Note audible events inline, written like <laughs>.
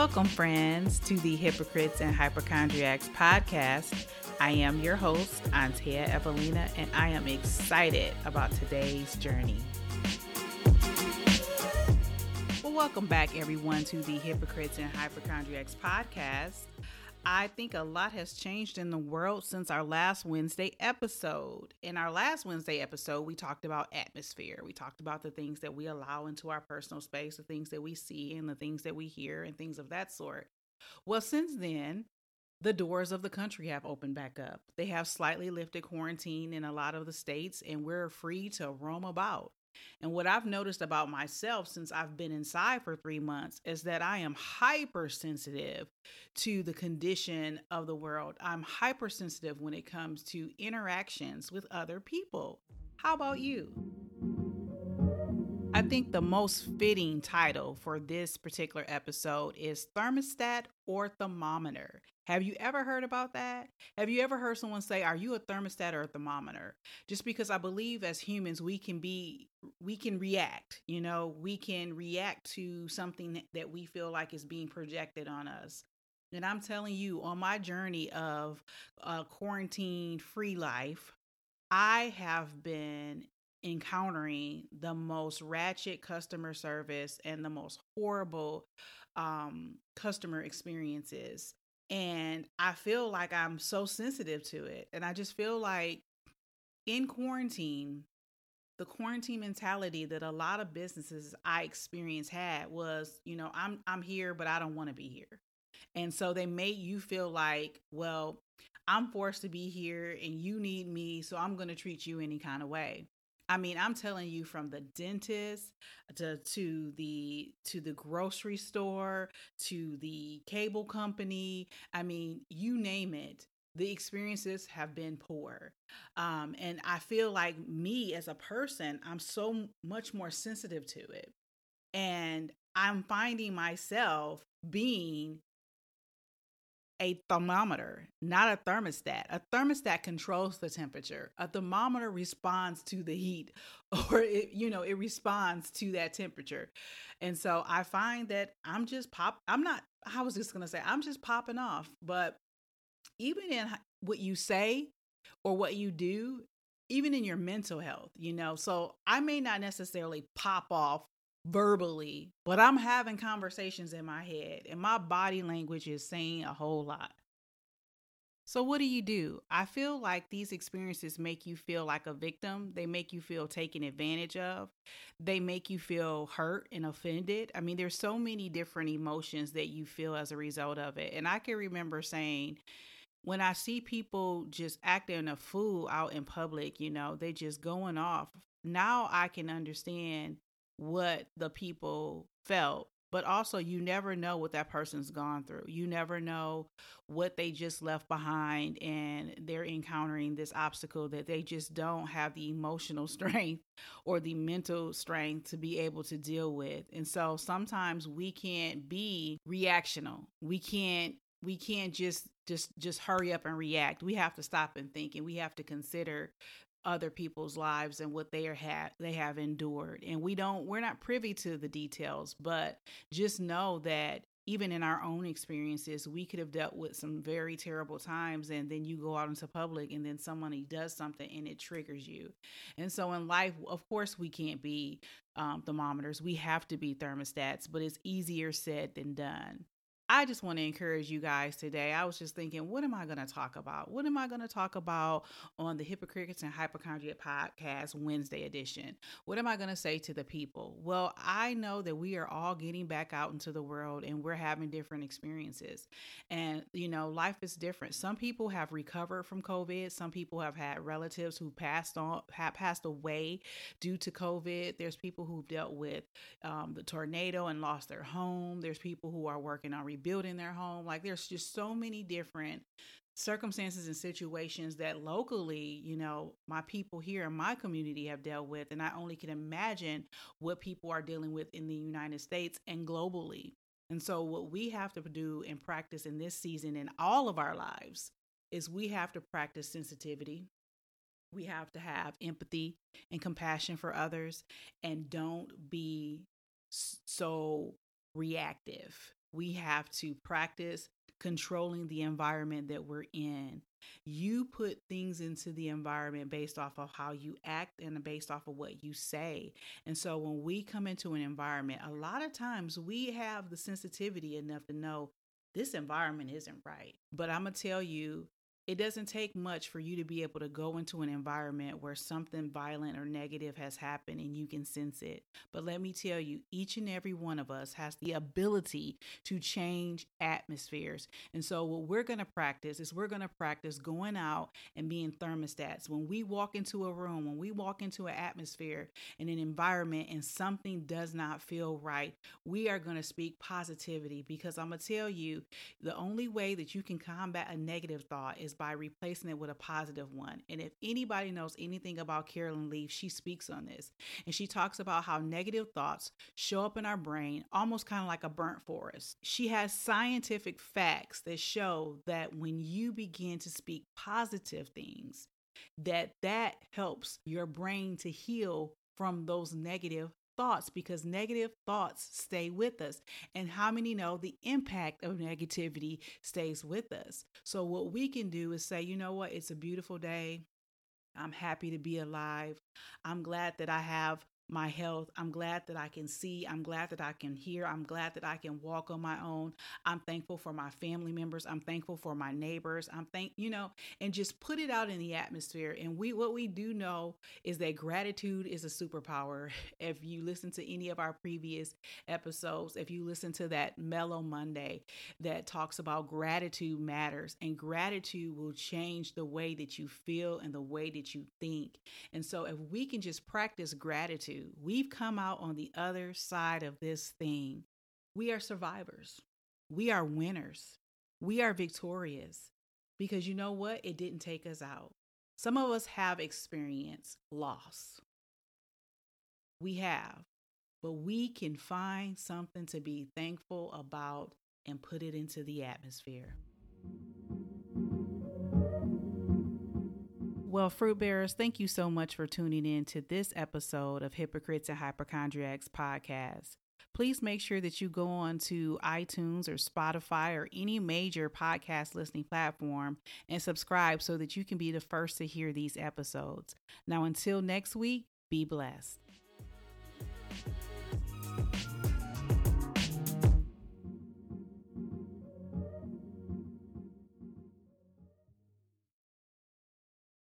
Welcome, friends, to the Hypocrites and Hypochondriacs podcast. I am your host, Antea Evelina, and I am excited about today's journey. Well, welcome back, everyone, to the Hypocrites and Hypochondriacs podcast. I think a lot has changed in the world since our last Wednesday episode. In our last Wednesday episode, we talked about atmosphere. We talked about the things that we allow into our personal space, the things that we see, and the things that we hear, and things of that sort. Well, since then, the doors of the country have opened back up. They have slightly lifted quarantine in a lot of the states, and we're free to roam about. And what I've noticed about myself since I've been inside for three months is that I am hypersensitive to the condition of the world. I'm hypersensitive when it comes to interactions with other people. How about you? I think the most fitting title for this particular episode is Thermostat or Thermometer. Have you ever heard about that? Have you ever heard someone say, Are you a thermostat or a thermometer? Just because I believe as humans, we can be, we can react, you know, we can react to something that we feel like is being projected on us. And I'm telling you, on my journey of a quarantine free life, I have been encountering the most ratchet customer service and the most horrible um, customer experiences. And I feel like I'm so sensitive to it. And I just feel like in quarantine, the quarantine mentality that a lot of businesses I experienced had was, you know, I'm I'm here, but I don't want to be here. And so they made you feel like, well, I'm forced to be here and you need me, so I'm going to treat you any kind of way. I mean, I'm telling you from the dentist to to the to the grocery store to the cable company. I mean, you name it. The experiences have been poor. Um, and I feel like me as a person, I'm so much more sensitive to it. And I'm finding myself being a thermometer, not a thermostat. A thermostat controls the temperature. A thermometer responds to the heat <laughs> or it, you know, it responds to that temperature. And so I find that I'm just pop I'm not I was just going to say I'm just popping off, but even in what you say or what you do, even in your mental health, you know. So I may not necessarily pop off verbally, but I'm having conversations in my head and my body language is saying a whole lot. So, what do you do? I feel like these experiences make you feel like a victim. They make you feel taken advantage of. They make you feel hurt and offended. I mean, there's so many different emotions that you feel as a result of it. And I can remember saying, when I see people just acting a fool out in public, you know, they just going off. Now I can understand what the people felt but also you never know what that person's gone through. You never know what they just left behind and they're encountering this obstacle that they just don't have the emotional <laughs> strength or the mental strength to be able to deal with. And so sometimes we can't be reactional. We can't we can't just just just hurry up and react. We have to stop and think and we have to consider other people's lives and what they are ha- they have endured. And we don't we're not privy to the details but just know that even in our own experiences we could have dealt with some very terrible times and then you go out into public and then somebody does something and it triggers you. And so in life of course we can't be um, thermometers. We have to be thermostats but it's easier said than done I just want to encourage you guys today. I was just thinking, what am I going to talk about? What am I going to talk about on the Hypocrites and Hypochondriac podcast Wednesday edition? What am I going to say to the people? Well, I know that we are all getting back out into the world and we're having different experiences. And, you know, life is different. Some people have recovered from COVID. Some people have had relatives who passed on, have passed away due to COVID. There's people who've dealt with um, the tornado and lost their home. There's people who are working on rebuilding their home. Like there's just so many different circumstances and situations that locally, you know, my people here in my community have dealt with. And I only can imagine what people are dealing with in the United States and globally. And so, what we have to do and practice in this season in all of our lives is we have to practice sensitivity. We have to have empathy and compassion for others and don't be so reactive we have to practice controlling the environment that we're in. You put things into the environment based off of how you act and based off of what you say. And so when we come into an environment, a lot of times we have the sensitivity enough to know this environment isn't right. But I'm going to tell you, it doesn't take much for you to be able to go into an environment where something violent or negative has happened and you can sense it. But let me tell you, each and every one of us has the ability to change atmospheres. And so, what we're going to practice is we're going to practice going out and being thermostats. When we walk into a room, when we walk into an atmosphere in an environment and something does not feel right, we are going to speak positivity because I'm going to tell you the only way that you can combat a negative thought is by replacing it with a positive one. And if anybody knows anything about Carolyn Leaf, she speaks on this. And she talks about how negative thoughts show up in our brain almost kind of like a burnt forest. She has scientific facts that show that when you begin to speak positive things, that that helps your brain to heal from those negative thoughts because negative thoughts stay with us. And how many know the impact of negativity stays with us? So, what we can do is say, you know what, it's a beautiful day. I'm happy to be alive. I'm glad that I have my health. I'm glad that I can see. I'm glad that I can hear. I'm glad that I can walk on my own. I'm thankful for my family members. I'm thankful for my neighbors. I'm thank, you know, and just put it out in the atmosphere. And we what we do know is that gratitude is a superpower. <laughs> If you listen to any of our previous episodes, if you listen to that Mellow Monday that talks about gratitude matters and gratitude will change the way that you feel and the way that you think. And so if we can just practice gratitude We've come out on the other side of this thing. We are survivors. We are winners. We are victorious because you know what? It didn't take us out. Some of us have experienced loss. We have, but we can find something to be thankful about and put it into the atmosphere. Well, fruit bearers, thank you so much for tuning in to this episode of Hypocrites and Hypochondriacs podcast. Please make sure that you go on to iTunes or Spotify or any major podcast listening platform and subscribe so that you can be the first to hear these episodes. Now, until next week, be blessed.